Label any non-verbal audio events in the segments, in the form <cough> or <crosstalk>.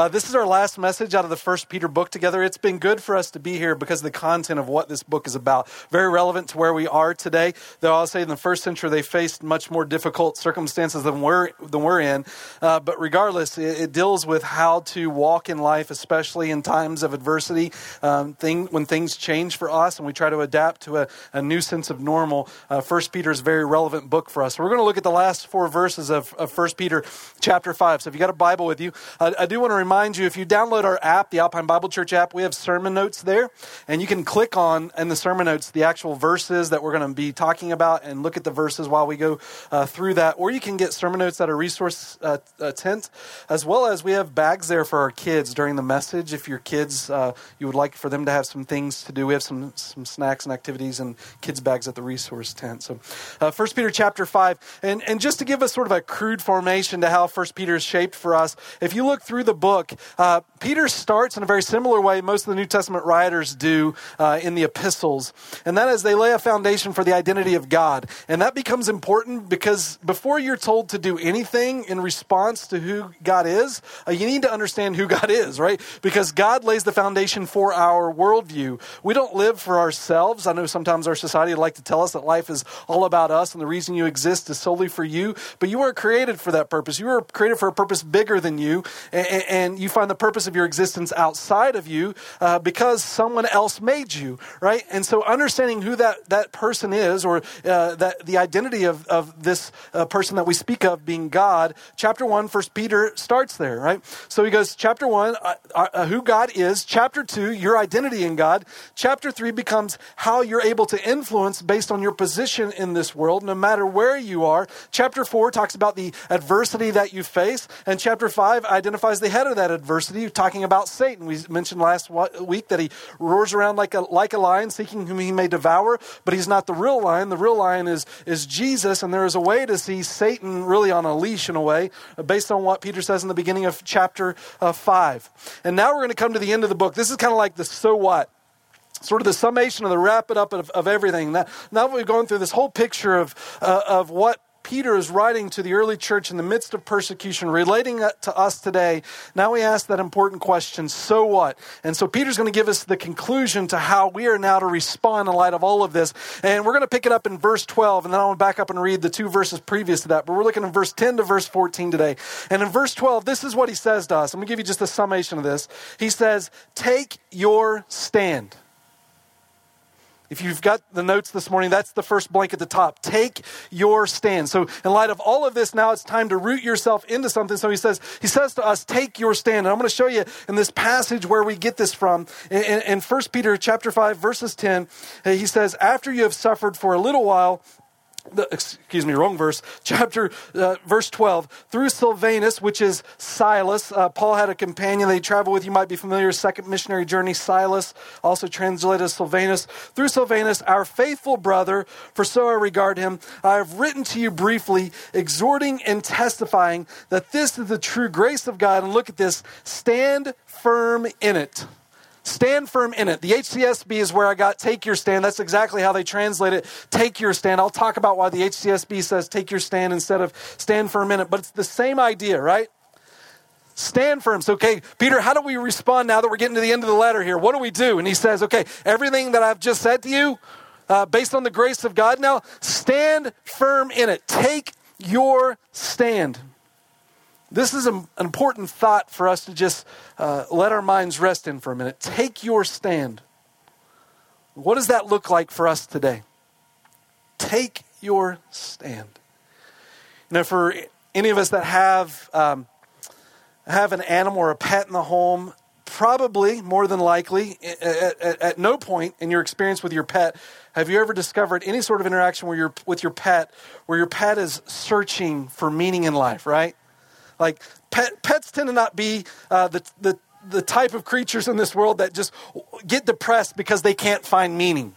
Uh, this is our last message out of the First Peter book together. It's been good for us to be here because the content of what this book is about. Very relevant to where we are today. Though I'll say in the first century they faced much more difficult circumstances than we're than we're in. Uh, but regardless, it, it, deals with how to walk in life, especially in times of adversity, um, thing when things change for us, and we try to adapt to a, a new sense of normal. Uh, first Peter is a very relevant book for us. we're going to look at the last four verses of, of First Peter chapter five. So if you got a Bible with you, I do want to remind you if you download our app, the Alpine Bible Church app, we have sermon notes there. And you can click on in the sermon notes the actual verses that we're going to be talking about and look at the verses while we go uh, through that. Or you can get sermon notes at a resource uh, tent, as well as we have bags there for our kids during the message. If your kids, uh, you would like for them to have some things to do, we have some, some snacks and activities and kids' bags at the resource tent. So, uh, First Peter chapter 5. And, and just to give us sort of a crude formation to how First Peter is shaped for us, if you look through the book, uh, Peter starts in a very similar way most of the New Testament writers do uh, in the epistles, and that is they lay a foundation for the identity of God. And that becomes important because before you're told to do anything in response to who God is, uh, you need to understand who God is, right? Because God lays the foundation for our worldview. We don't live for ourselves. I know sometimes our society would like to tell us that life is all about us and the reason you exist is solely for you, but you weren't created for that purpose. You were created for a purpose bigger than you, and, and you find the purpose of your existence outside of you uh, because someone else made you, right? And so understanding who that, that person is or uh, that the identity of, of this uh, person that we speak of being God, chapter 1, First Peter starts there, right? So he goes, chapter 1, uh, uh, who God is. Chapter 2, your identity in God. Chapter 3 becomes how you're able to influence based on your position in this world, no matter where you are. Chapter 4 talks about the adversity that you face. And chapter 5 identifies the head of that adversity, talking about Satan. We mentioned last week that he roars around like a, like a lion, seeking whom he may devour, but he's not the real lion. The real lion is, is Jesus, and there is a way to see Satan really on a leash in a way, based on what Peter says in the beginning of chapter uh, 5. And now we're going to come to the end of the book. This is kind of like the so what sort of the summation of the wrap it up of, of everything. Now, now that we've gone through this whole picture of, uh, of what Peter is writing to the early church in the midst of persecution, relating that to us today. Now we ask that important question so what? And so Peter's going to give us the conclusion to how we are now to respond in light of all of this. And we're going to pick it up in verse 12, and then I want to back up and read the two verses previous to that. But we're looking in verse 10 to verse 14 today. And in verse 12, this is what he says to us. I'm going to give you just a summation of this. He says, Take your stand. If you've got the notes this morning, that's the first blank at the top. Take your stand. So, in light of all of this, now it's time to root yourself into something. So he says, he says to us, take your stand. And I'm going to show you in this passage where we get this from. In, in, in 1 Peter chapter 5, verses 10, he says, after you have suffered for a little while, excuse me, wrong verse, <laughs> chapter, uh, verse 12. Through Silvanus, which is Silas, uh, Paul had a companion they traveled with. You might be familiar, second missionary journey, Silas, also translated as Silvanus. Through Silvanus, our faithful brother, for so I regard him, I have written to you briefly, exhorting and testifying that this is the true grace of God. And look at this stand firm in it. Stand firm in it. The HCSB is where I got take your stand. That's exactly how they translate it. Take your stand. I'll talk about why the HCSB says take your stand instead of stand firm in it. But it's the same idea, right? Stand firm. So, okay, Peter, how do we respond now that we're getting to the end of the letter here? What do we do? And he says, okay, everything that I've just said to you, uh, based on the grace of God now, stand firm in it. Take your stand. This is an important thought for us to just uh, let our minds rest in for a minute. Take your stand. What does that look like for us today? Take your stand. Now, for any of us that have um, have an animal or a pet in the home, probably more than likely, at, at, at, no point in your experience with your pet have you ever discovered any sort of interaction where you're with your pet where your pet is searching for meaning in life, right? Like pet, pets tend to not be uh, the, the, the type of creatures in this world that just get depressed because they can't find meaning.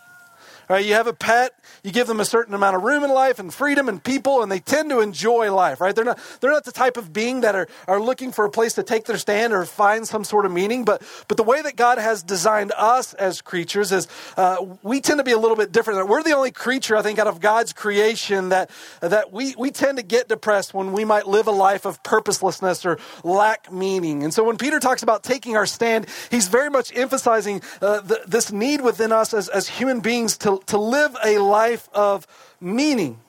Right, you have a pet You give them a certain amount of room in life and freedom and people, and they tend to enjoy life, right? They're not, they're not the type of being that are, are looking for a place to take their stand or find some sort of meaning. But, but the way that God has designed us as creatures is uh, we tend to be a little bit different. We're the only creature, I think, out of God's creation that, that we, we tend to get depressed when we might live a life of purposelessness or lack meaning. And so when Peter talks about taking our stand, he's very much emphasizing uh, the, this need within us as, as human beings to, to live a life of meaning.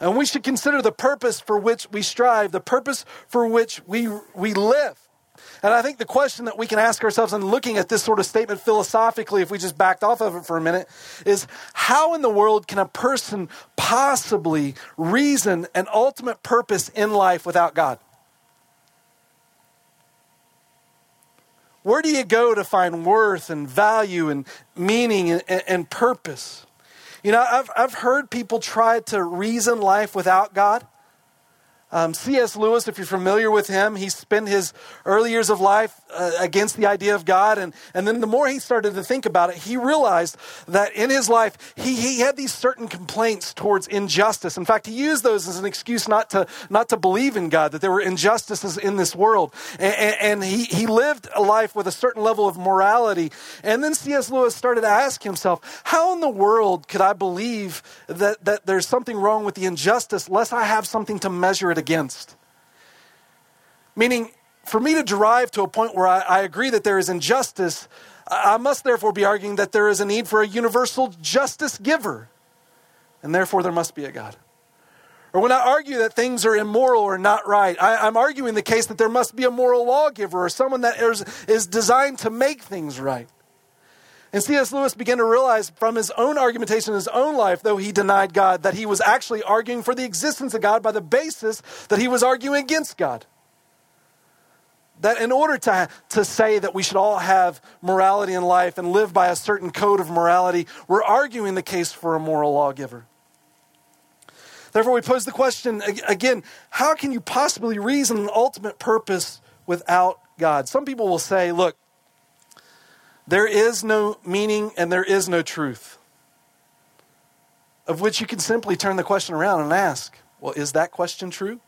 And we should consider the purpose for which we strive, the purpose for which we, we live. And I think the question that we can ask ourselves in looking at this sort of statement philosophically, if we just backed off of it for a minute, is how in the world can a person possibly reason an ultimate purpose in life without God? Where do you go to find worth and value and meaning and, and purpose? You know, I've, I've heard people try to reason life without God. Um, C.S. Lewis, if you're familiar with him, he spent his early years of life uh, against the idea of God. And, and then the more he started to think about it, he realized that in his life, he, he had these certain complaints towards injustice. In fact, he used those as an excuse not to, not to believe in God, that there were injustices in this world. And, and he, he lived a life with a certain level of morality. And then C.S. Lewis started to ask himself, how in the world could I believe that, that there's something wrong with the injustice lest I have something to measure it against. Meaning, for me to derive to a point where I, I agree that there is injustice, I must therefore be arguing that there is a need for a universal justice giver, and therefore there must be a God. Or when I argue that things are immoral or not right, I, am arguing the case that there must be a moral lawgiver or someone that is, is designed to make things right. And C.S. Lewis began to realize from his own argumentation in his own life, though he denied God, that he was actually arguing for the existence of God by the basis that he was arguing against God. That in order to, to say that we should all have morality in life and live by a certain code of morality, we're arguing the case for a moral lawgiver. Therefore, we pose the question again how can you possibly reason an ultimate purpose without God? Some people will say, look, there is no meaning and there is no truth. Of which you can simply turn the question around and ask, well, is that question true?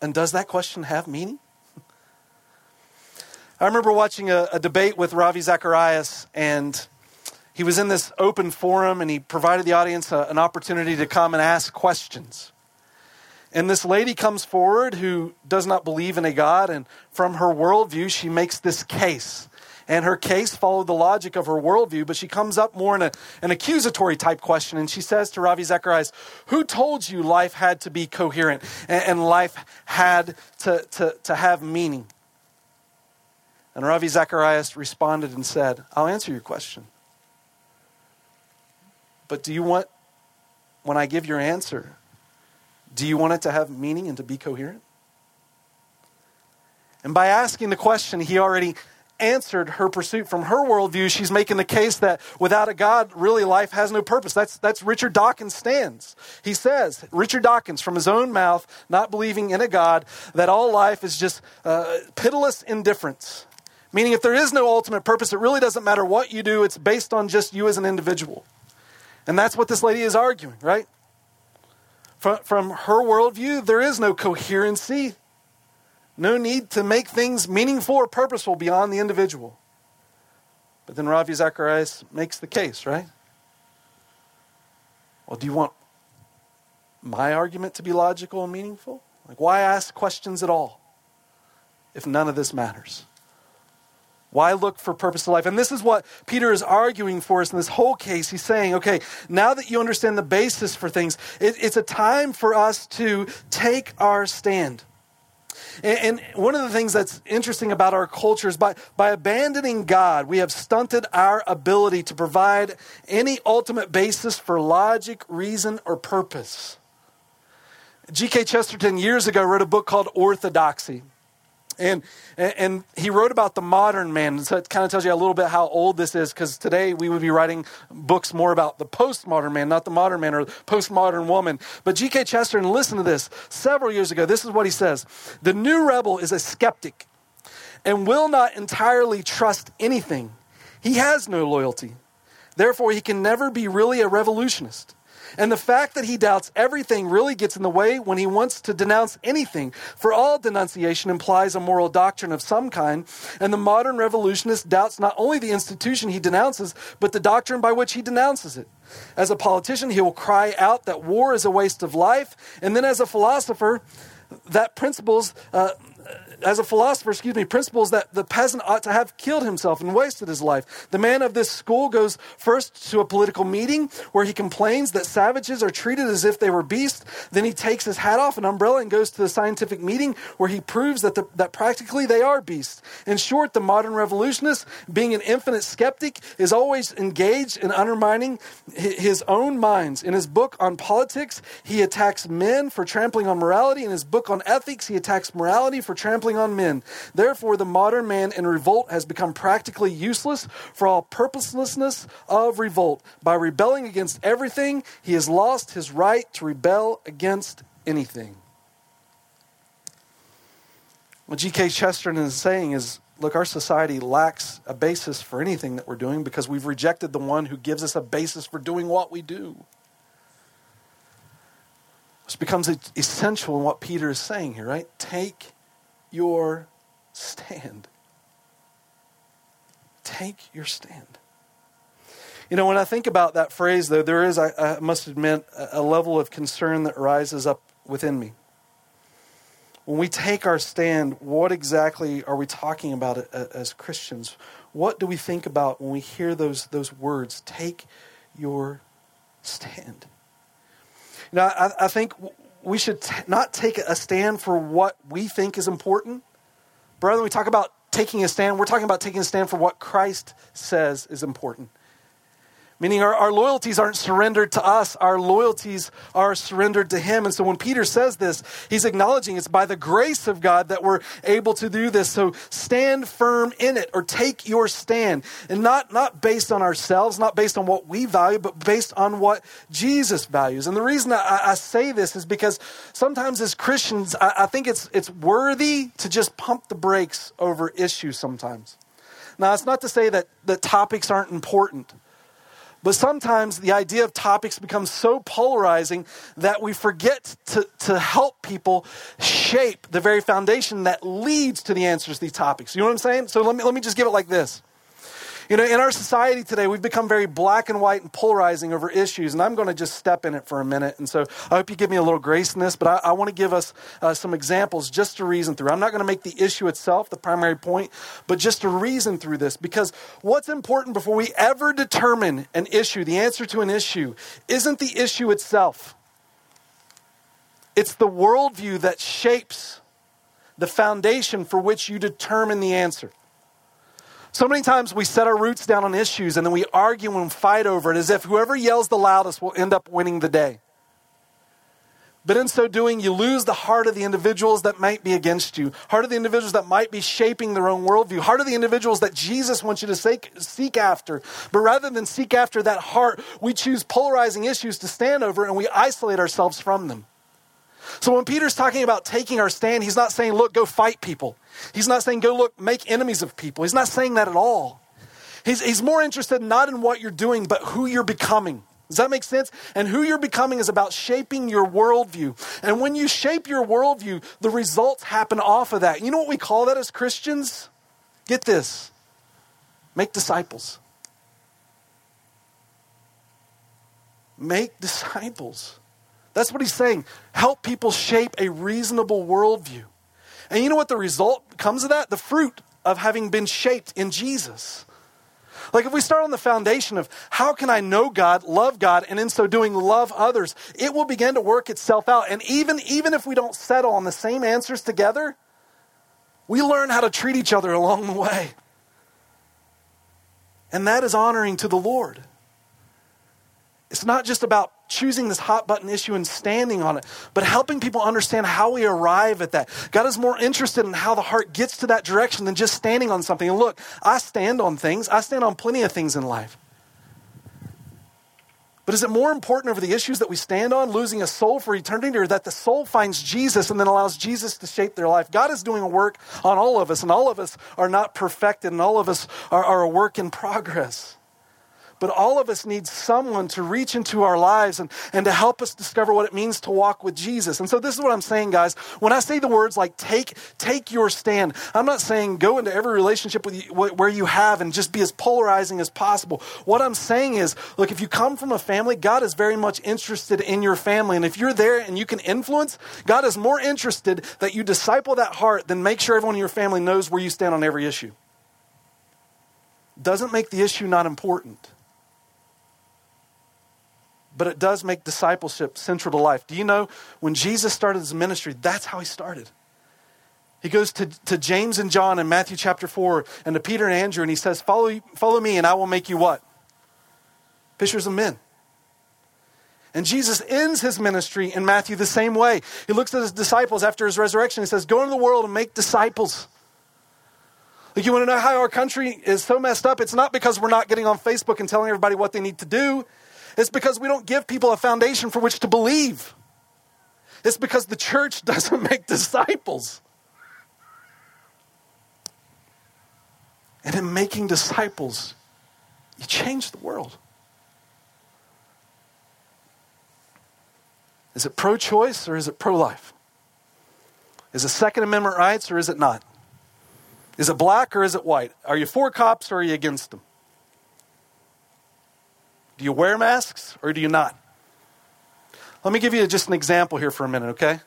And does that question have meaning? I remember watching a, a, debate with Ravi Zacharias, and he was in this open forum and he provided the audience a, an opportunity to come and ask questions. And this lady comes forward who does not believe in a God, and from her worldview, she makes this case and her case followed the logic of her worldview, but she comes up more in a, an accusatory type question, and she says to Ravi Zacharias, Who told you life had to be coherent and, and life had to, to, to have meaning? And Ravi Zacharias responded and said, I'll answer your question. But do you want, when I give your answer, do you want it to have meaning and to be coherent? And by asking the question, he already answered her pursuit from her worldview, she's making the case that without a God, really life has no purpose. That's, that's Richard Dawkins' stands. He says, Richard Dawkins, from his own mouth, not believing in a God, that all life is just uh, pitiless indifference. Meaning, if there is no ultimate purpose, it really doesn't matter what you do, it's based on just you as an individual. And that's what this lady is arguing, right? From, from her worldview, there is no coherency no need to make things meaningful or purposeful beyond the individual. But then Ravi Zacharias makes the case, right? Well, do you want my argument to be logical and meaningful? Like, why ask questions at all if none of this matters? Why look for purpose of life? And this is what Peter is arguing for us in this whole case. He's saying, okay, now that you understand the basis for things, it, it's a time for us to take our stand. And, one of the things that's interesting about our culture is by, by abandoning God, we have stunted our ability to provide any ultimate basis for logic, reason, or purpose. G.K. Chesterton years ago wrote a book called Orthodoxy. And, and he wrote about the modern man. So it kind of tells you a little bit how old this is, because today we would be writing books more about the postmodern man, not the modern man or the postmodern woman. But G.K. Chesterton, listen to this. Several years ago, this is what he says The new rebel is a skeptic and will not entirely trust anything. He has no loyalty. Therefore, he can never be really a revolutionist. And the fact that he doubts everything really gets in the way when he wants to denounce anything. For all denunciation implies a moral doctrine of some kind, and the modern revolutionist doubts not only the institution he denounces, but the doctrine by which he denounces it. As a politician, he will cry out that war is a waste of life, and then as a philosopher, that principles uh, as a philosopher, excuse me, principles that the peasant ought to have killed himself and wasted his life. The man of this school goes first to a political meeting where he complains that savages are treated as if they were beasts. Then he takes his hat off, an umbrella, and goes to the scientific meeting where he proves that, the, that practically they are beasts. In short, the modern revolutionist, being an infinite skeptic, is always engaged in undermining his own minds. In his book on politics, he attacks men for trampling on morality. In his book on ethics, he attacks morality for trampling on men. Therefore, the modern man in revolt has become practically useless for all purposelessness of revolt. By rebelling against everything, he has lost his right to rebel against anything. What G.K. Chesterton is saying is look, our society lacks a basis for anything that we're doing because we've rejected the one who gives us a basis for doing what we do. This becomes essential in what Peter is saying here, right? Take your stand. Take your stand. You know, when I think about that phrase, though, there is, I, I must admit, a, a level of concern that rises up within me. When we take our stand, what exactly are we talking about uh, as Christians? What do we think about when we hear those, those words? Take your stand. You know, I, I think we should t- not take a stand for what we think is important. Brother, we talk about taking a stand, we're talking about taking a stand for what Christ says is important. Meaning our, our loyalties aren't surrendered to us, our loyalties are surrendered to Him. And so when Peter says this, he's acknowledging it's by the grace of God that we're able to do this. So stand firm in it or take your stand. And not, not based on ourselves, not based on what we value, but based on what Jesus values. And the reason I, I say this is because sometimes as Christians, I, I think it's, it's worthy to just pump the brakes over issues sometimes. Now, it's not to say that, that topics aren't important. But sometimes the idea of topics becomes so polarizing that we forget to, to help people shape the very foundation that leads to the answers to these topics. You know what I'm saying? So let me, let me just give it like this. You know, in our society today, we've become very black and white and polarizing over issues, and I'm going to just step in it for a minute. And so I hope you give me a little grace in this, but I, I want to give us uh, some examples just to reason through. I'm not going to make the issue itself the primary point, but just to reason through this, because what's important before we ever determine an issue, the answer to an issue, isn't the issue itself. It's the worldview that shapes the foundation for which you determine the answer. So many times we set our roots down on issues and then we argue and fight over it as if whoever yells the loudest will end up winning the day. But in so doing, you lose the heart of the individuals that might be against you, heart of the individuals that might be shaping their own worldview, heart of the individuals that Jesus wants you to seek, after. But rather than seek after that heart, we choose polarizing issues to stand over and we isolate ourselves from them. So when Peter's talking about taking our stand, he's not saying, look, go fight people. He's not saying, go look, make enemies of people. He's not saying that at all. He's, he's more interested not in what you're doing, but who you're becoming. Does that make sense? And who you're becoming is about shaping your worldview. And when you shape your worldview, the results happen off of that. You know what we call that as Christians? Get this make disciples. Make disciples. That's what he's saying. Help people shape a reasonable worldview. And you know what the result comes of that? The fruit of having been shaped in Jesus. Like if we start on the foundation of how can I know God, love God, and in so doing love others, it will begin to work itself out. And even, even if we don't settle on the same answers together, we learn how to treat each other along the way. And that is honoring to the Lord. It's not just about choosing this hot button issue and standing on it, but helping people understand how we arrive at that. God is more interested in how the heart gets to that direction than just standing on something. And look, I stand on things, I stand on plenty of things in life. But is it more important over the issues that we stand on, losing a soul for eternity, or that the soul finds Jesus and then allows Jesus to shape their life? God is doing a work on all of us, and all of us are not perfected, and all of us are, are a work in progress. But all of us need someone to reach into our lives and, and to help us discover what it means to walk with Jesus. And so this is what I'm saying, guys. When I say the words like take, take your stand, I'm not saying go into every relationship with you, where you have and just be as polarizing as possible. What I'm saying is, look, if you come from a family, God is very much interested in your family. And if you're there and you can influence, God is more interested that you disciple that heart than make sure everyone in your family knows where you stand on every issue. Doesn't make the issue not important but it does make discipleship central to life. Do you know when Jesus started his ministry, that's how he started? He goes to, to James and John in Matthew chapter 4 and to Peter and Andrew, and he says, Follow, follow me, and I will make you what? Fishers of men. And Jesus ends his ministry in Matthew the same way. He looks at his disciples after his resurrection He says, Go into the world and make disciples. Like, you want to know how our country is so messed up? It's not because we're not getting on Facebook and telling everybody what they need to do. It's because we don't give people a foundation for which to believe. It's because the church <laughs> doesn't make disciples. And in making disciples, you change the world. Is it pro choice or is it pro life? Is it Second Amendment rights or is it not? Is it black or is it white? Are you for cops or are you against them? Do you wear masks or do you not? Let me give you just an example here for a minute, okay?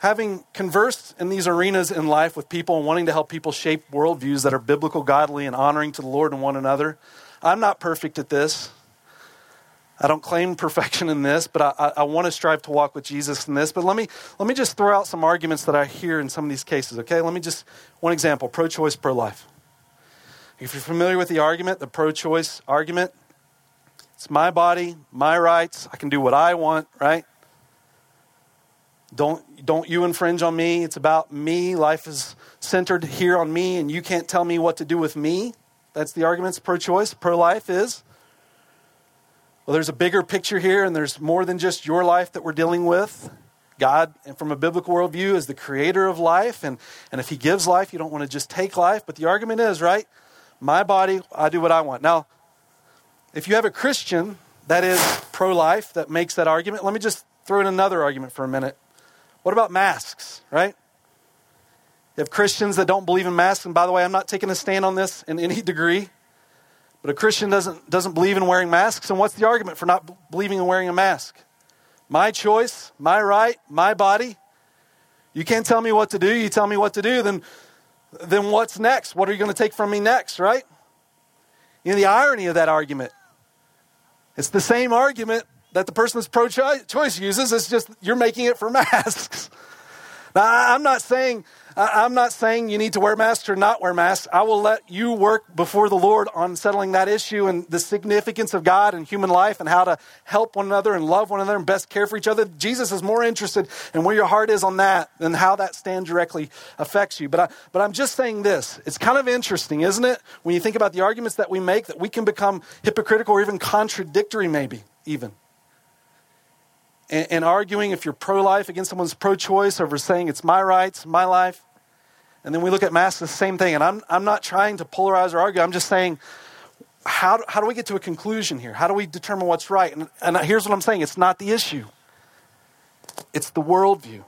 Having conversed in these arenas in life with people and wanting to help people shape worldviews that are biblical, godly, and honoring to the Lord and one another, I'm not perfect at this. I don't claim perfection in this, but I, I, I want to strive to walk with Jesus in this. But let me, let me just throw out some arguments that I hear in some of these cases, okay? Let me just, one example pro choice, pro life. If you're familiar with the argument, the pro choice argument, it's my body, my rights. I can do what I want, right? Don't, don't you infringe on me. It's about me. Life is centered here on me, and you can't tell me what to do with me. That's the arguments pro choice. Pro life is well, there's a bigger picture here, and there's more than just your life that we're dealing with. God, and from a biblical worldview, is the creator of life, and, and if He gives life, you don't want to just take life. But the argument is, right? My body, I do what I want. Now, if you have a Christian that is pro life that makes that argument, let me just throw in another argument for a minute. What about masks, right? You have Christians that don't believe in masks, and by the way, I'm not taking a stand on this in any <laughs> degree, but a Christian doesn't, doesn't believe in wearing masks, and what's the argument for not believing in wearing a mask? My choice, my right, my body. You can't tell me what to do, you tell me what to do, then, then what's next? What are you going to take from me next, right? You know, the irony of that argument it's the same argument that the person that's pro choice uses. It's just you're making it for <laughs> masks. Now, I'm not saying I'm not saying you need to wear masks or not wear masks. I will let you work before the Lord on settling that issue and the significance of God and human life and how to help one another and love one another and best care for each other. Jesus is more interested in where your heart is on that than how that stand directly affects you. But, I, but I'm just saying this. It's kind of interesting, isn't it? When you think about the arguments that we make, that we can become hypocritical or even contradictory, maybe, even and, and, arguing if you're pro life against someone's pro choice over saying it's my rights, my life. And then we look at masks, the same thing. And I'm, I'm not trying to polarize or argue. I'm just saying, how, how do we get to a conclusion here? How do we determine what's right? And, and here's what I'm saying it's not the issue, it's the worldview.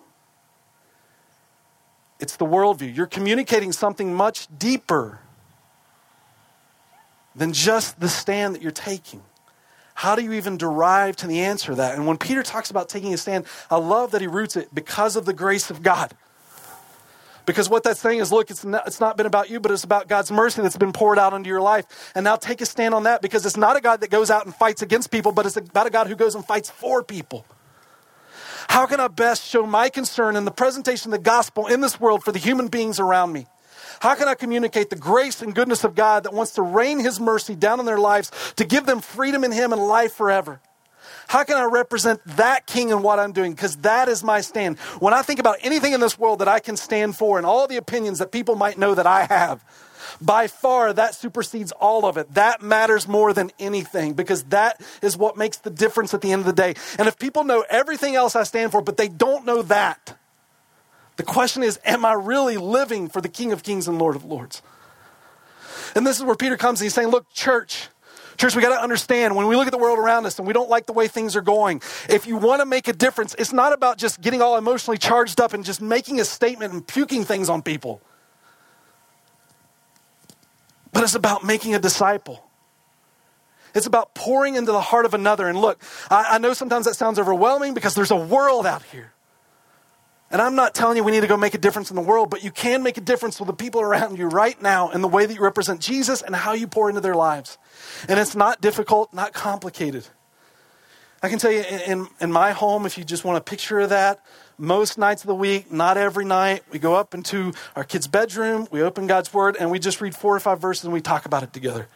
It's the worldview. You're communicating something much deeper than just the stand that you're taking. How do you even derive to the answer to that? And when Peter talks about taking a stand, I love that he roots it because of the grace of God. Because what that's saying is, look, it's not, it's not been about you, but it's about God's mercy that's been poured out into your life. And now take a stand on that because it's not a God that goes out and fights against people, but it's about a God who goes and fights for people. How can I best show my concern in the presentation of the gospel in this world for the human beings around me? How can I communicate the grace and goodness of God that wants to rain His mercy down in their lives to give them freedom in Him and life forever? How can I represent that king in what I'm doing? Because that is my stand. When I think about anything in this world that I can stand for and all the opinions that people might know that I have, by far that supersedes all of it. That matters more than anything because that is what makes the difference at the end of the day. And if people know everything else I stand for, but they don't know that, the question is, am I really living for the King of Kings and Lord of Lords? And this is where Peter comes and he's saying, Look, church, Church, we got to understand when we look at the world around us and we don't like the way things are going, if you want to make a difference, it's not about just getting all emotionally charged up and just making a statement and puking things on people. But it's about making a disciple. It's about pouring into the heart of another. And look, I, I know sometimes that sounds overwhelming because there's a world out here. And I'm not telling you we need to go make a difference in the world, but you can make a difference with the people around you right now in the way that you represent Jesus and how you pour into their lives. And it's not difficult, not complicated. I can tell you in, in my home, if you just want a picture of that, most nights of the week, not every night, we go up into our kids' bedroom, we open God's Word, and we just read four or five verses and we talk about it together.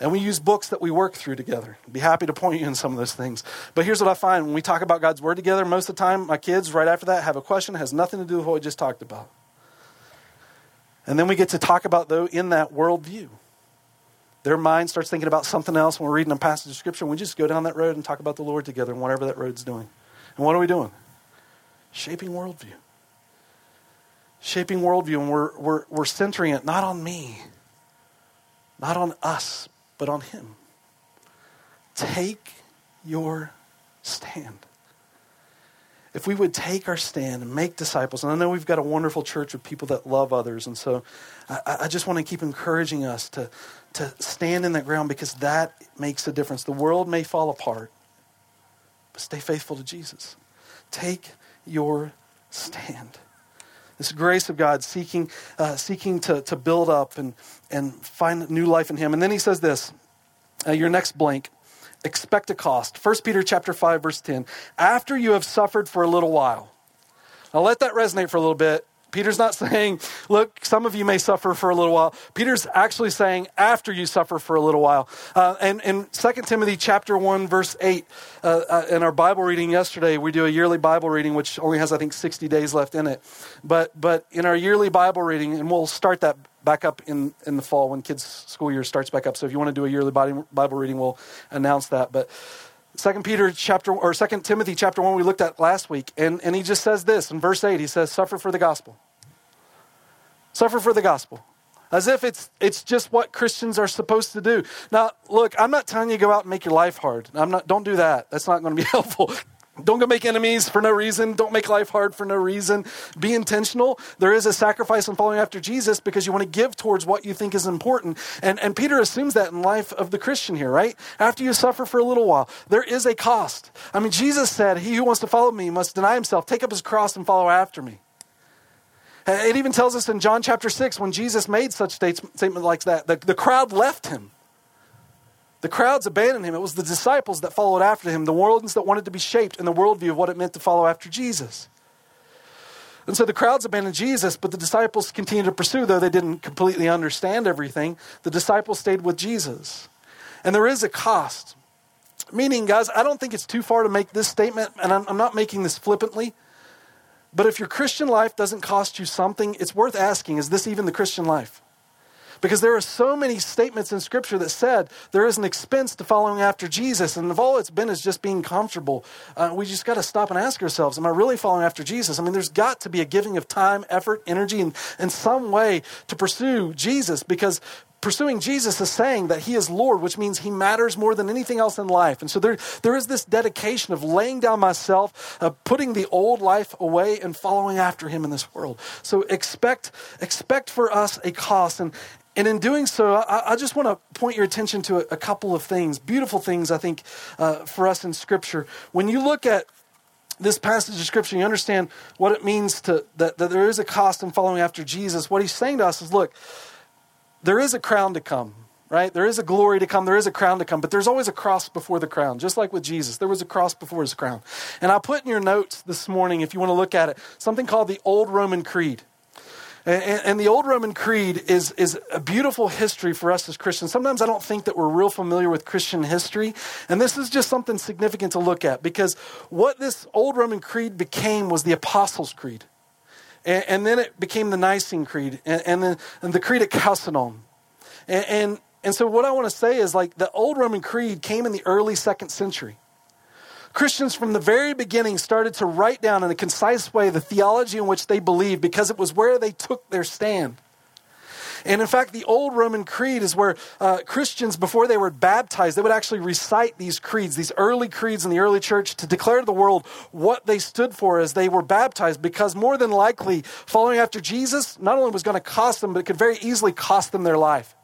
And we use books that we work through together. I'd be happy to point you in some of those things. But here's what I find when we talk about God's Word together, most of the time, my kids, right after that, have a question that has nothing to do with what we just talked about. And then we get to talk about, though, in that worldview. Their mind starts thinking about something else when we're reading a passage of Scripture. We just go down that road and talk about the Lord together and whatever that road's doing. And what are we doing? Shaping worldview. Shaping worldview, and we're, we're, we're centering it not on me, not on us, but on Him. Take your stand. If we would take our stand and make disciples, and I know we've got a wonderful church of people that love others, and so I, I just want to keep encouraging us to, to stand in that ground because that makes a difference. The world may fall apart, but stay faithful to Jesus. Take your stand. This grace of God seeking, uh, seeking to, to build up and, and find new life in Him. And then he says this uh, your next blank expect a cost. 1 Peter chapter 5, verse 10. After you have suffered for a little while. Now let that resonate for a little bit. Peter's not saying, look, some of you may suffer for a little while. Peter's actually saying, after you suffer for a little while. Uh, and in 2 Timothy chapter 1, verse 8, uh, uh, in our Bible reading yesterday, we do a yearly Bible reading, which only has, I think, 60 days left in it. But, but in our yearly Bible reading, and we'll start that back up in, in the fall when kids' school year starts back up. So if you want to do a yearly Bible reading, we'll announce that. But Second Peter chapter or Second Timothy chapter one we looked at last week, and, and he just says this in verse eight. He says, "Suffer for the gospel." Suffer for the gospel, as if it's it's just what Christians are supposed to do. Now, look, I'm not telling you to go out and make your life hard. I'm not. Don't do that. That's not going to be <laughs> helpful. Don't go make enemies for no reason. Don't make life hard for no reason. Be intentional. There is a sacrifice in following after Jesus because you want to give towards what you think is important. And, and Peter assumes that in life of the Christian here, right? After you suffer for a little while, there is a cost. I mean, Jesus said, He who wants to follow me must deny himself, take up his cross, and follow after me. It even tells us in John chapter 6 when Jesus made such statement like that, the, the crowd left him. The crowds abandoned him. It was the disciples that followed after him, the ones that wanted to be shaped in the worldview of what it meant to follow after Jesus. And so the crowds abandoned Jesus, but the disciples continued to pursue, though they didn't completely understand everything. The disciples stayed with Jesus. And there is a cost. Meaning, guys, I don't think it's too far to make this statement, and I'm, I'm not making this flippantly. But if your Christian life doesn't cost you something, it's worth asking is this even the Christian life? Because there are so many statements in Scripture that said there is an expense to following after Jesus. And if all it's been is just being comfortable, uh, we just got to stop and ask ourselves Am I really following after Jesus? I mean, there's got to be a giving of time, effort, energy, and in some way to pursue Jesus because pursuing Jesus is saying that he is Lord, which means he matters more than anything else in life. And so there, there is this dedication of laying down myself, uh, putting the old life away, and following after him in this world. So expect, expect for us a cost. And, and in doing so, I, I just want to point your attention to a, a, couple of things, beautiful things, I think, uh, for us in Scripture. When you look at this passage of Scripture, you understand what it means to that, that there is a cost in following after Jesus. What he's saying to us is look, there is a crown to come right? There is a glory to come, there is a crown to come, but there's always a cross before the crown, just like with Jesus. There was a cross before his crown. And I put in your notes this morning, if you want to look at it, something called the Old Roman Creed. And, the old Roman Creed is, is a beautiful history for us as Christians. Sometimes I don't think that we're real familiar with Christian history. And this is just something significant to look at because what this old Roman Creed became was the Apostles' Creed. And, and then it became the Nicene Creed and, and, then, and the Creed at Chalcedon. And, and, and so what I want to say is like the old Roman Creed came in the early second century. Christians from the very beginning started to write down in a concise way the theology in which they believed because it was where they took their stand. And in fact, the old Roman creed is where uh, Christians, before they were baptized, they would actually recite these creeds, these early creeds in the early church, to declare to the world what they stood for as they were baptized. Because more than likely, following after Jesus not only was going to cost them, but it could very easily cost them their life.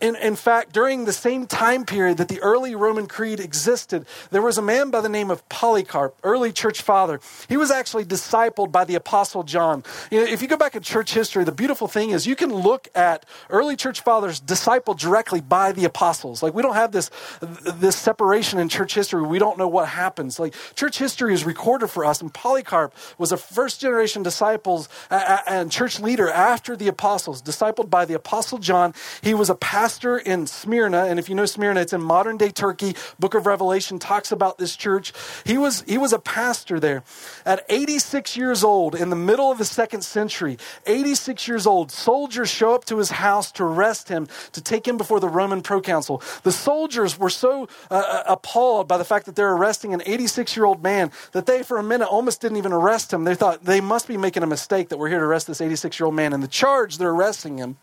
In, in fact, during the same time period that the early Roman Creed existed, there was a man by the name of Polycarp, early church father. He was actually discipled by the Apostle John. You know, if you go back in church history, the beautiful thing is you can look at early church fathers discipled directly by the apostles. Like we don't have this, this separation in church history. We don't know what happens. Like church history is recorded for us, and Polycarp was a first generation disciples and church leader after the apostles, discipled by the Apostle John. He was a pastor in Smyrna, and if you know Smyrna, it's in modern day Turkey. Book of Revelation talks about this church. He was, he was a pastor there. At 86 years old, in the middle of the second century, 86 years old, soldiers show up to his house to arrest him, to take him before the Roman proconsul. The soldiers were so uh, uh appalled by the fact that they're arresting an 86 year old man that they, for a minute, almost didn't even arrest him. They thought they must be making a mistake that we're here to arrest this 86 year old man. And the charge they're arresting him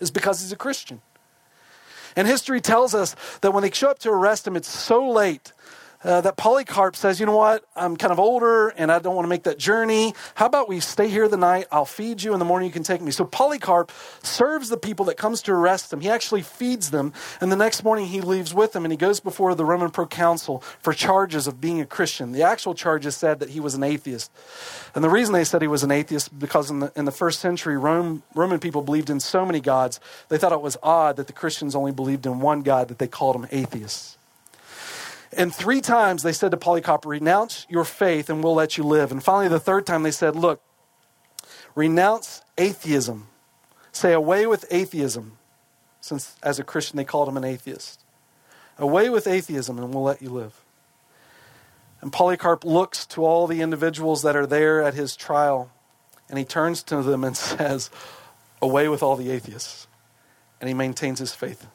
is because he's a Christian. And history tells us that when they show up to arrest him, it's so late uh, that Polycarp says, You know what? I'm kind of older and I don't want to make that journey. How about we stay here the night? I'll feed you. In the morning, you can take me. So Polycarp serves the people that comes to arrest him. He actually feeds them. And the next morning, he leaves with them and he goes before the Roman proconsul for charges of being a Christian. The actual charges said that he was an atheist. And the reason they said he was an atheist because in the, in the first century, Rome, Roman people believed in so many gods, they thought it was odd that the Christians only believed in one God, that they called him atheists. And three times they said to Polycarp, Renounce your faith and we'll let you live. And finally, the third time they said, Look, renounce atheism. Say, away with atheism. Since as a Christian they called him an atheist. Away with atheism and we'll let you live. And Polycarp looks to all the individuals that are there at his trial and he turns to them and <laughs> says, Away with all the atheists. And he maintains his faith.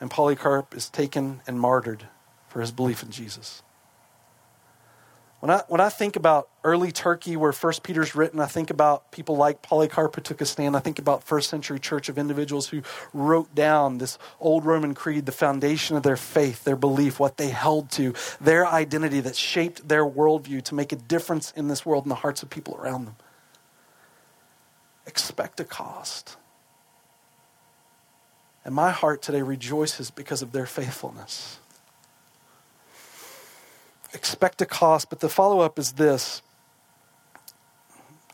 And Polycarp is taken and martyred for his belief in Jesus. When I, when I think about early Turkey, where First Peter's written, I think about people like Polycarp who took a stand. I think about first century church of individuals who wrote down this old Roman creed, the foundation of their faith, their belief, what they held to, their identity that shaped their worldview to make a difference in this world and the hearts of people around them. Expect a cost. And my heart today rejoices because of their faithfulness expect a cost, but the follow up is this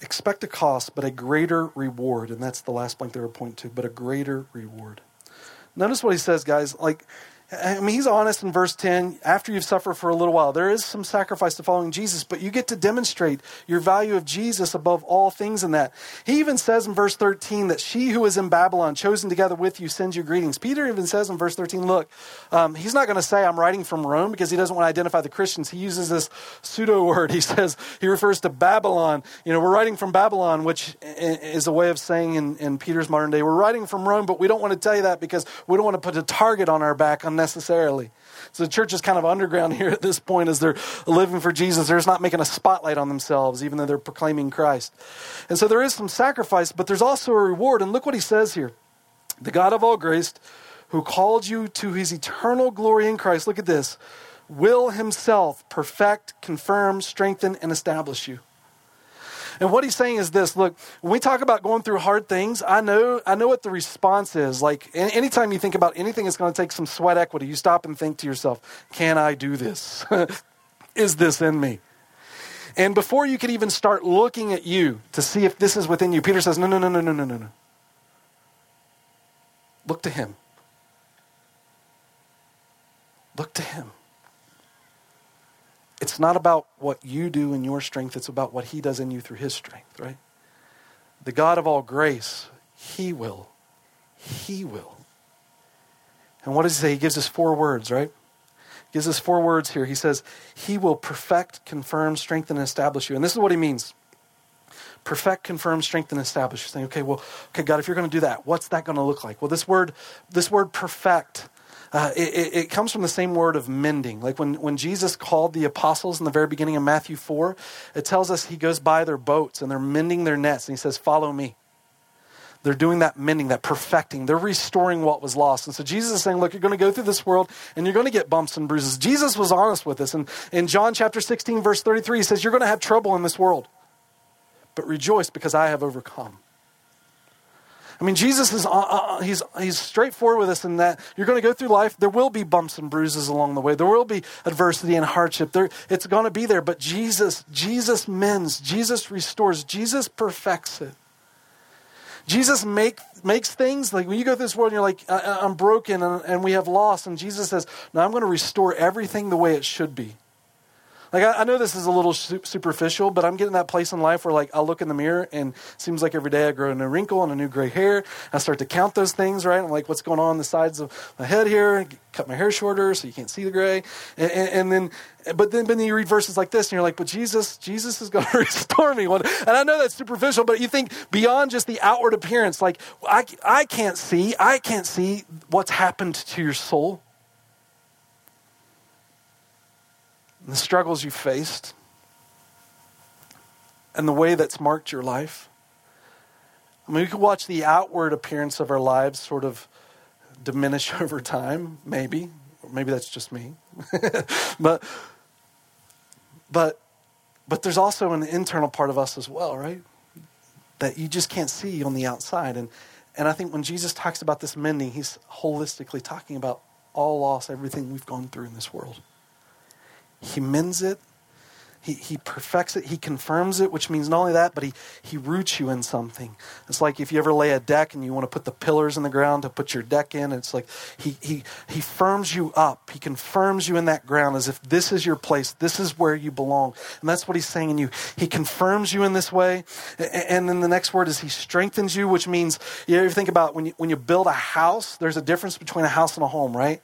expect a cost, but a greater reward. And that's the last blank they were pointing to, but a greater reward. Notice what he says, guys. Like, I mean, he's honest in verse 10. After you've suffered for a little while, there is some sacrifice to following Jesus, but you get to demonstrate your value of Jesus above all things in that. He even says in verse 13 that she who is in Babylon, chosen together with you, sends you greetings. Peter even says in verse 13, look, um, he's not going to say, I'm writing from Rome because he doesn't want to identify the Christians. He uses this pseudo word. He <laughs> says, he refers to Babylon. You know, we're writing from Babylon, which is a way of saying in, in Peter's modern day, we're writing from Rome, but we don't want to tell you that because we don't want to put a target on our back on necessarily. So the church is kind of underground <laughs> here at this point as they're living for Jesus. They're just not making a spotlight on themselves, even though they're proclaiming Christ. And so there is some sacrifice, but there's also a reward. And look what he says here The God of all grace, who called you to his eternal glory in Christ, look at this, will himself perfect, confirm, strengthen, and establish you. And what he's saying is this look, when we talk about going through hard things, I know, I know what the response is. Like anytime you think about anything, it's going to take some sweat equity. You stop and think to yourself, can I do this? <laughs> is this in me? And before you could even start looking at you to see if this is within you, Peter says, no, no, no, no, no, no, no. Look to him. Look to him. It's not about what you do in your strength, it's about what He does in you through His strength, right? The God of all grace, He will. He will. And what does He say? He gives us four words, right? He gives us four words here. He says, He will perfect, confirm, strengthen, and establish you. And this is what He means perfect, confirm, strengthen, establish. You're saying, okay, well, okay, God, if you're going to do that, what's that going to look like? Well, this word, this word perfect uh, it, it, comes from the same word of mending. Like when, when Jesus called the apostles in the very beginning of Matthew 4, it tells us he goes by their boats and they're mending their nets and he says, Follow me. they're doing that mending, that perfecting. They're restoring what was lost. And so Jesus is saying, look, you're going to go through this world and you're going to get bumps and bruises. Jesus was honest with us. And in John chapter 16, verse 33, he says, You're going to have trouble in this world, but rejoice because I have overcome. I mean, Jesus is uh, uh, he's, he's straightforward with us in that you're going to go through life. There will be bumps and bruises along the way. There will be adversity and hardship. There, it's going to be there. But Jesus, Jesus mends. Jesus restores. Jesus perfects it. Jesus make, makes things like when you go through this world and you're like, I, am broken and, and we have loss. And Jesus says, No, I'm going to restore everything the way it should be. Like, I, I, know this is a little superficial, but I'm getting that place in life where, like, I'll look in the mirror and seems like every day I grow a new wrinkle and a new gray hair. I start to count those things, right? I'm like, what's going on on the sides of my head here? Cut my hair shorter so you can't see the gray. And, and, and then, but then, but then you read verses like this and you're like, but Jesus, Jesus is going <laughs> to restore me. And I know that's superficial, but you think beyond just the outward appearance, like, I, I can't see, I can't see what's happened to your soul. and the struggles you faced and the way that's marked your life. I mean, we could watch the outward appearance of our lives sort of diminish <laughs> over time, maybe. Maybe that's just me. <laughs> but but but there's also an internal part of us as well, right? That you just can't see on the outside. And and I think when Jesus talks about this mending, he's holistically talking about all loss, everything we've gone through in this world. He mends it. He, he perfects it. He confirms it, which means not only that, but he, he roots you in something. It's like if you ever lay a deck and you want to put the pillars in the ground to put your deck in, it's like he, he, he firms you up. He confirms you in that ground as if this is your place. This is where you belong. And that's what he's saying in you. He confirms you in this way. And then the next word is he strengthens you, which means you ever think about when you, when you build a house, there's a difference between a house and a home, right?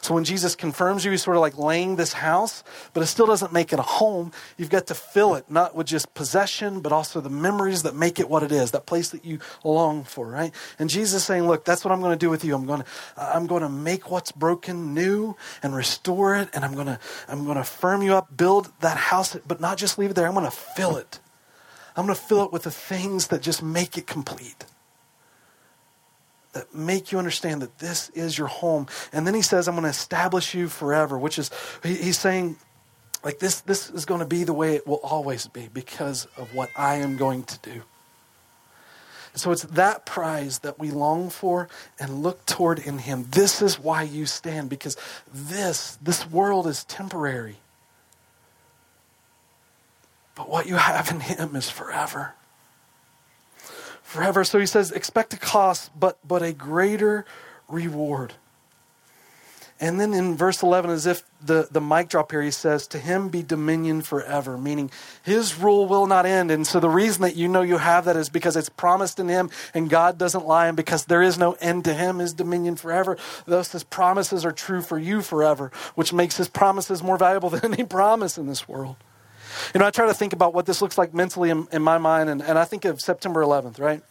So when Jesus confirms you, he's sort of like laying this house, but it still doesn't make it a home. You've got to fill it, not with just possession, but also the memories that make it what it is, that place that you long for, right? And Jesus is saying, look, that's what I'm going to do with you. I'm going to, I'm going to make what's broken new and restore it. And I'm going to, I'm going to firm you up, build that house, but not just leave it there. I'm going to fill it. I'm going to fill it with the things that just make it complete that make you understand that this is your home. And then he says, I'm going to establish you forever, which is, he's saying, like, this, this is going to be the way it will always be because of what I am going to do. So it's that prize that we long for and look toward in him. This is why you stand because this this world is temporary. But what you have in him is forever forever. So he says, expect a cost, but, but a greater reward. And then in verse 11, as if the, the mic drop here, he says, To him be dominion forever, meaning his rule will not end. And so the reason that you know you have that is because it's promised in him and God doesn't lie, and because there is no end to him, his dominion forever. Thus, his promises are true for you forever, which makes his promises more valuable <laughs> than any promise in this world. You know, I try to think about what this looks like mentally in, in my mind, and, and I think of September 11th, right?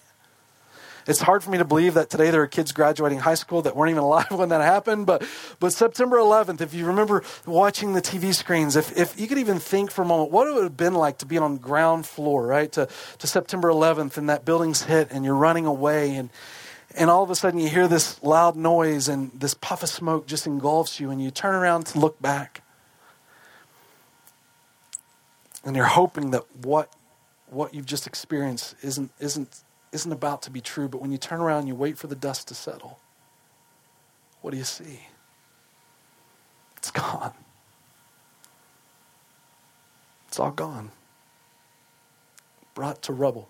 It's hard for me to believe that today there are kids graduating high school that weren't even alive <laughs> when that happened. But, but September 11th, if you remember watching the TV screens, if, if you could even think for a moment what it would have been like to be on ground floor, right, to, to September 11th and that building's hit and you're running away and, and all of a sudden you hear this loud noise and this puff of smoke just engulfs you and you turn around to look back and you're hoping that what what you've just experienced isn't isn't isn't about to be true, but when you turn around and you wait for the dust to settle, what do you see? It's gone. It's all gone. Brought to rubble.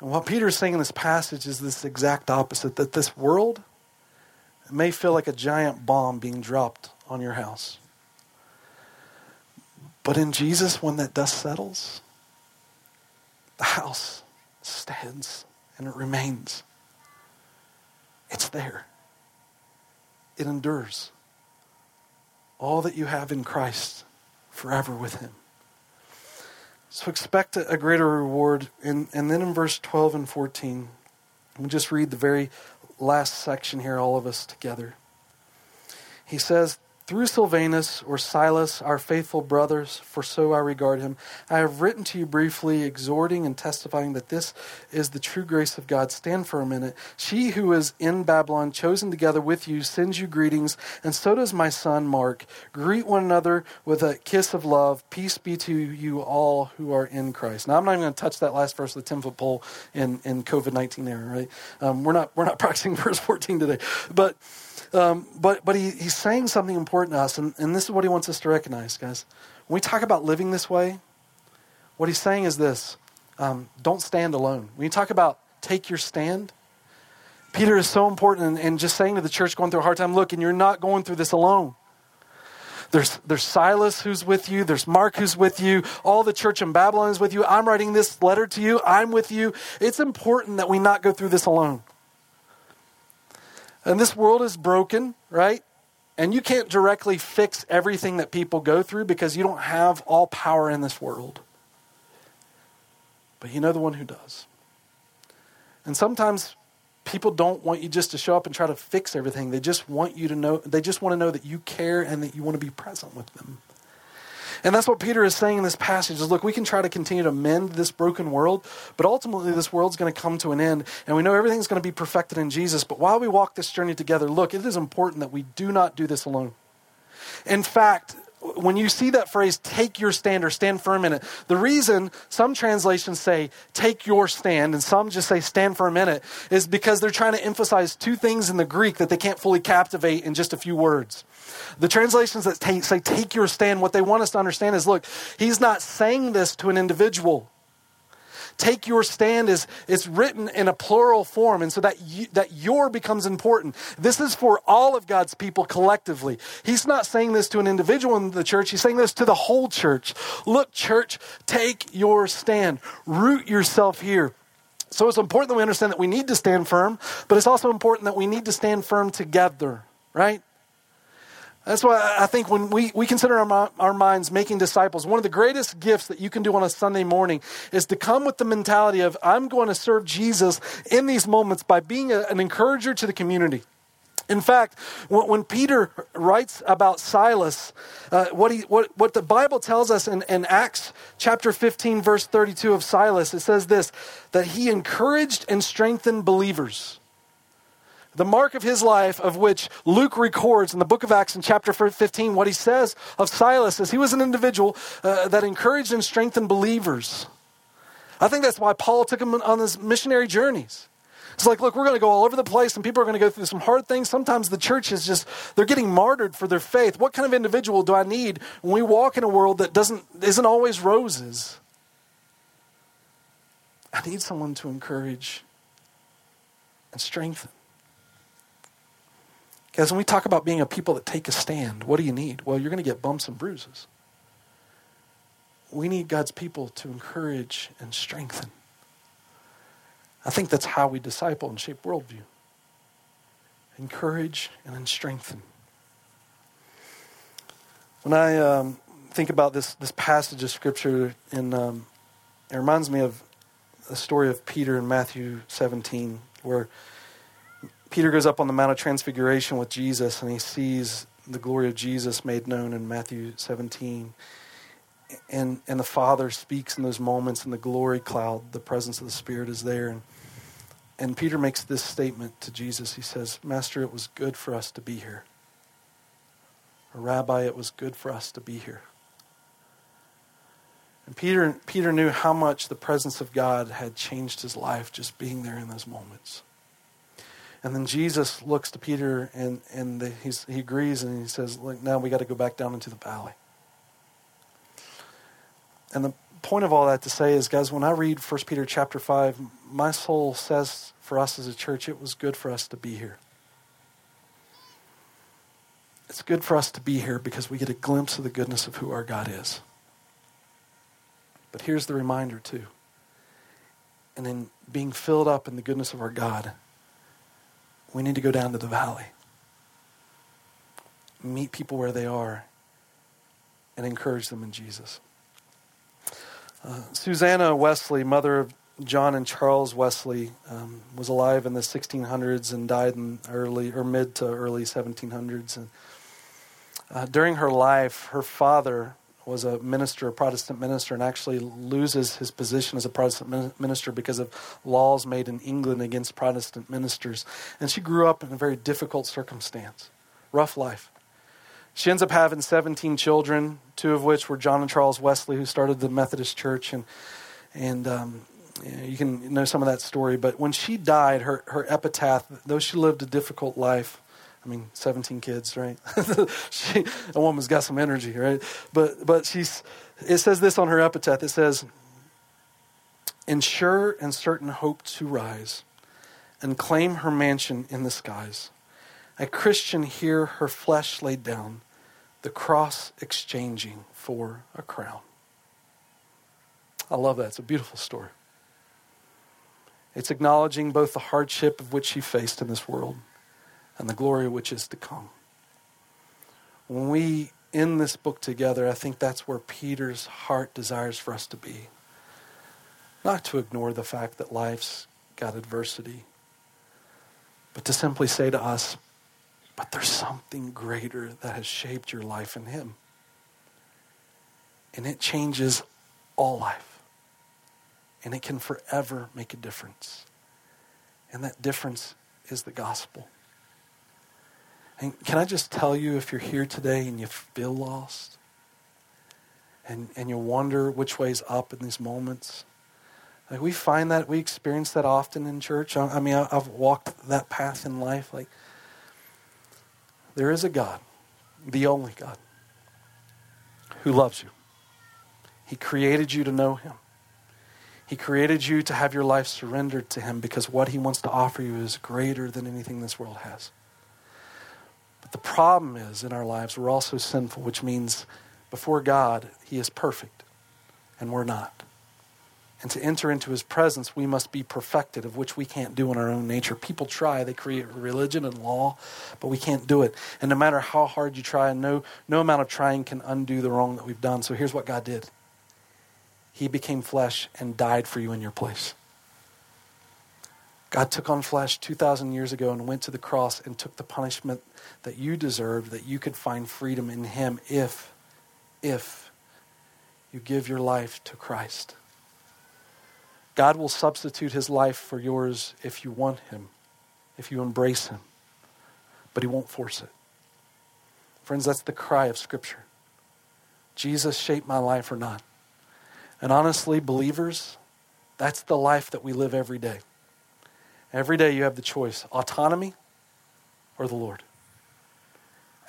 And what Peter is saying in this passage is this exact opposite that this world may feel like a giant bomb being dropped on your house. But in Jesus, when that dust settles, the house stands and it remains. It's there, it endures. All that you have in Christ forever with Him. So expect a, greater reward. And, and then in verse 12 and 14, we'll just read the very last section here, all of us together. He says, through Silvanus or Silas, our faithful brothers, for so I regard him, I have written to you briefly, exhorting and testifying that this is the true grace of God. Stand for a minute. She who is in Babylon, chosen together with you, sends you greetings, and so does my son Mark. Greet one another with a kiss of love. Peace be to you all who are in Christ. Now, I'm not even going to touch that last verse of the 10 foot pole in, in COVID 19 era, right? Um, we're, not, we're not <laughs> practicing verse 14 today. But um, but but he, he's saying something important to us, and, and this is what he wants us to recognize, guys. When we talk about living this way, what he's saying is this um, don't stand alone. When you talk about take your stand, Peter is so important, and, just saying to the church going through a hard time, look, and you're not going through this alone. There's, there's Silas who's with you. There's Mark who's with you. All the church in Babylon is with you. I'm writing this letter to you. I'm with you. It's important that we not go through this alone. And this world is broken, right? And you can't directly fix everything that people go through because you don't have all power in this world. But you know the one who does. And sometimes people don't want you just to show up and try to fix everything. They just want you to know, they just want to know that you care and that you want to be present with them. And that's what Peter is saying in this passage is look, we can try to continue to mend this broken world, but ultimately this world's going to come to an end. And we know everything's going to be perfected in Jesus. But while we walk this journey together, look, it is important that we do not do this alone. In fact, when you see that phrase, take your stand or stand firm in it, the reason some translations say take your stand and some just say stand for a minute is because they're trying to emphasize two things in the Greek that they can't fully captivate in just a few words. The translations that say take your stand, what they want us to understand is look, he's not saying this to an individual take your stand is, is written in a plural form, and so that, you, that your becomes important. This is for all of God's people collectively. He's not saying this to an individual in the church, he's saying this to the whole church. Look, church, take your stand, root yourself here. So it's important that we understand that we need to stand firm, but it's also important that we need to stand firm together, right? That's why I think when we, we consider our, our minds making disciples, one of the greatest gifts that you can do on a Sunday morning is to come with the mentality of, I'm going to serve Jesus in these moments by being a, an encourager to the community. In fact, when, Peter writes about Silas, uh, what, he, what, what the Bible tells us in, in Acts chapter 15, verse 32 of Silas, it says this that he encouraged and strengthened believers the mark of his life, of which Luke records in the book of Acts in chapter 15, what he says of Silas is he was an individual uh, that encouraged and strengthened believers. I think that's why Paul took him on his missionary journeys. It's like, look, we're going to go all over the place and people are going to go through some hard things. Sometimes the church is just, they're getting martyred for their faith. What kind of individual do I need when we walk in a world that doesn't, isn't always roses? I need someone to encourage and strengthen. Because when we talk about being a people that take a stand, what do you need? Well, you're going to get bumps and bruises. We need God's people to encourage and strengthen. I think that's how we disciple and shape worldview. Encourage and then strengthen. When I um, think about this, this passage of Scripture, in, um, it reminds me of the story of Peter in Matthew 17, where Peter goes up on the Mount of Transfiguration with Jesus and he sees the glory of Jesus made known in Matthew 17. And, and the Father speaks in those moments in the glory cloud. The presence of the Spirit is there. And, and Peter makes this statement to Jesus. He says, Master, it was good for us to be here. Rabbi, it was good for us to be here. And Peter, Peter knew how much the presence of God had changed his life just being there in those moments. And then Jesus looks to Peter and, and the, he agrees and he says, Look, now we got to go back down into the valley. And the point of all that to say is, guys, when I read 1 Peter chapter 5, my soul says for us as a church, it was good for us to be here. It's good for us to be here because we get a glimpse of the goodness of who our God is. But here's the reminder, too. And in being filled up in the goodness of our God, we need to go down to the valley, meet people where they are, and encourage them in Jesus. Uh, Susanna Wesley, mother of John and Charles Wesley, um, was alive in the 1600s and died in early or mid to early 1700s. And Uh, during her life, her father was a minister, a Protestant minister, and actually loses his position as a Protestant minister because of laws made in England against Protestant ministers. And she grew up in a very difficult circumstance, rough life. She ends up having 17 children, two of which were John and Charles Wesley, who started the Methodist Church. And, and um, you can know some of that story. But when she died, her, her epitaph, though she lived a difficult life, I mean, 17 kids, right? <laughs> she, a woman's got some energy, right? But, but she's, it says this on her epitaph. It says, In sure and certain hope to rise and claim her mansion in the skies. A Christian here her flesh laid down, the cross exchanging for a crown. I love that. It's a beautiful story. It's acknowledging both the hardship of which she faced in this world and the glory which is to come. When we end this book together, I think that's where Peter's heart desires for us to be. Not to ignore the fact that life's got adversity, but to simply say to us, but there's something greater that has shaped your life in Him. And it changes all life. And it can forever make a difference. And that difference is the gospel. And can I just tell you, if you're here today and you feel lost, and, and you wonder which way's up in these moments, like we find that, we experience that often in church. I, I mean, I, I've walked that path in life. Like, there is a God, the only God, who loves you. He created you to know Him. He created you to have your life surrendered to Him because what He wants to offer you is greater than anything this world has. But the problem is in our lives, we're also sinful, which means before God, He is perfect, and we're not. And to enter into His presence, we must be perfected, of which we can't do in our own nature. People try, they create religion and law, but we can't do it. And no matter how hard you try, no, no amount of trying can undo the wrong that we've done. So here's what God did He became flesh and died for you in your place. God took on flesh 2,000 years ago and went to the cross and took the punishment that you deserved, that you could find freedom in Him if, if you give your life to Christ. God will substitute His life for yours if you want Him, if you embrace Him, but He won't force it. Friends, that's the cry of Scripture. Jesus shaped my life or not. And honestly, believers, that's the life that we live every day. Every day you have the choice autonomy or the Lord.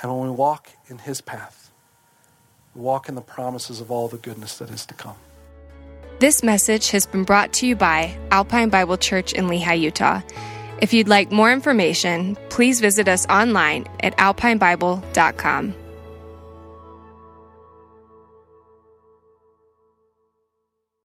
And when we walk in His path, we walk in the promises of all the goodness that is to come. This message has been brought to you by Alpine Bible Church in Lehi, Utah. If you'd like more information, please visit us online at alpinebible.com.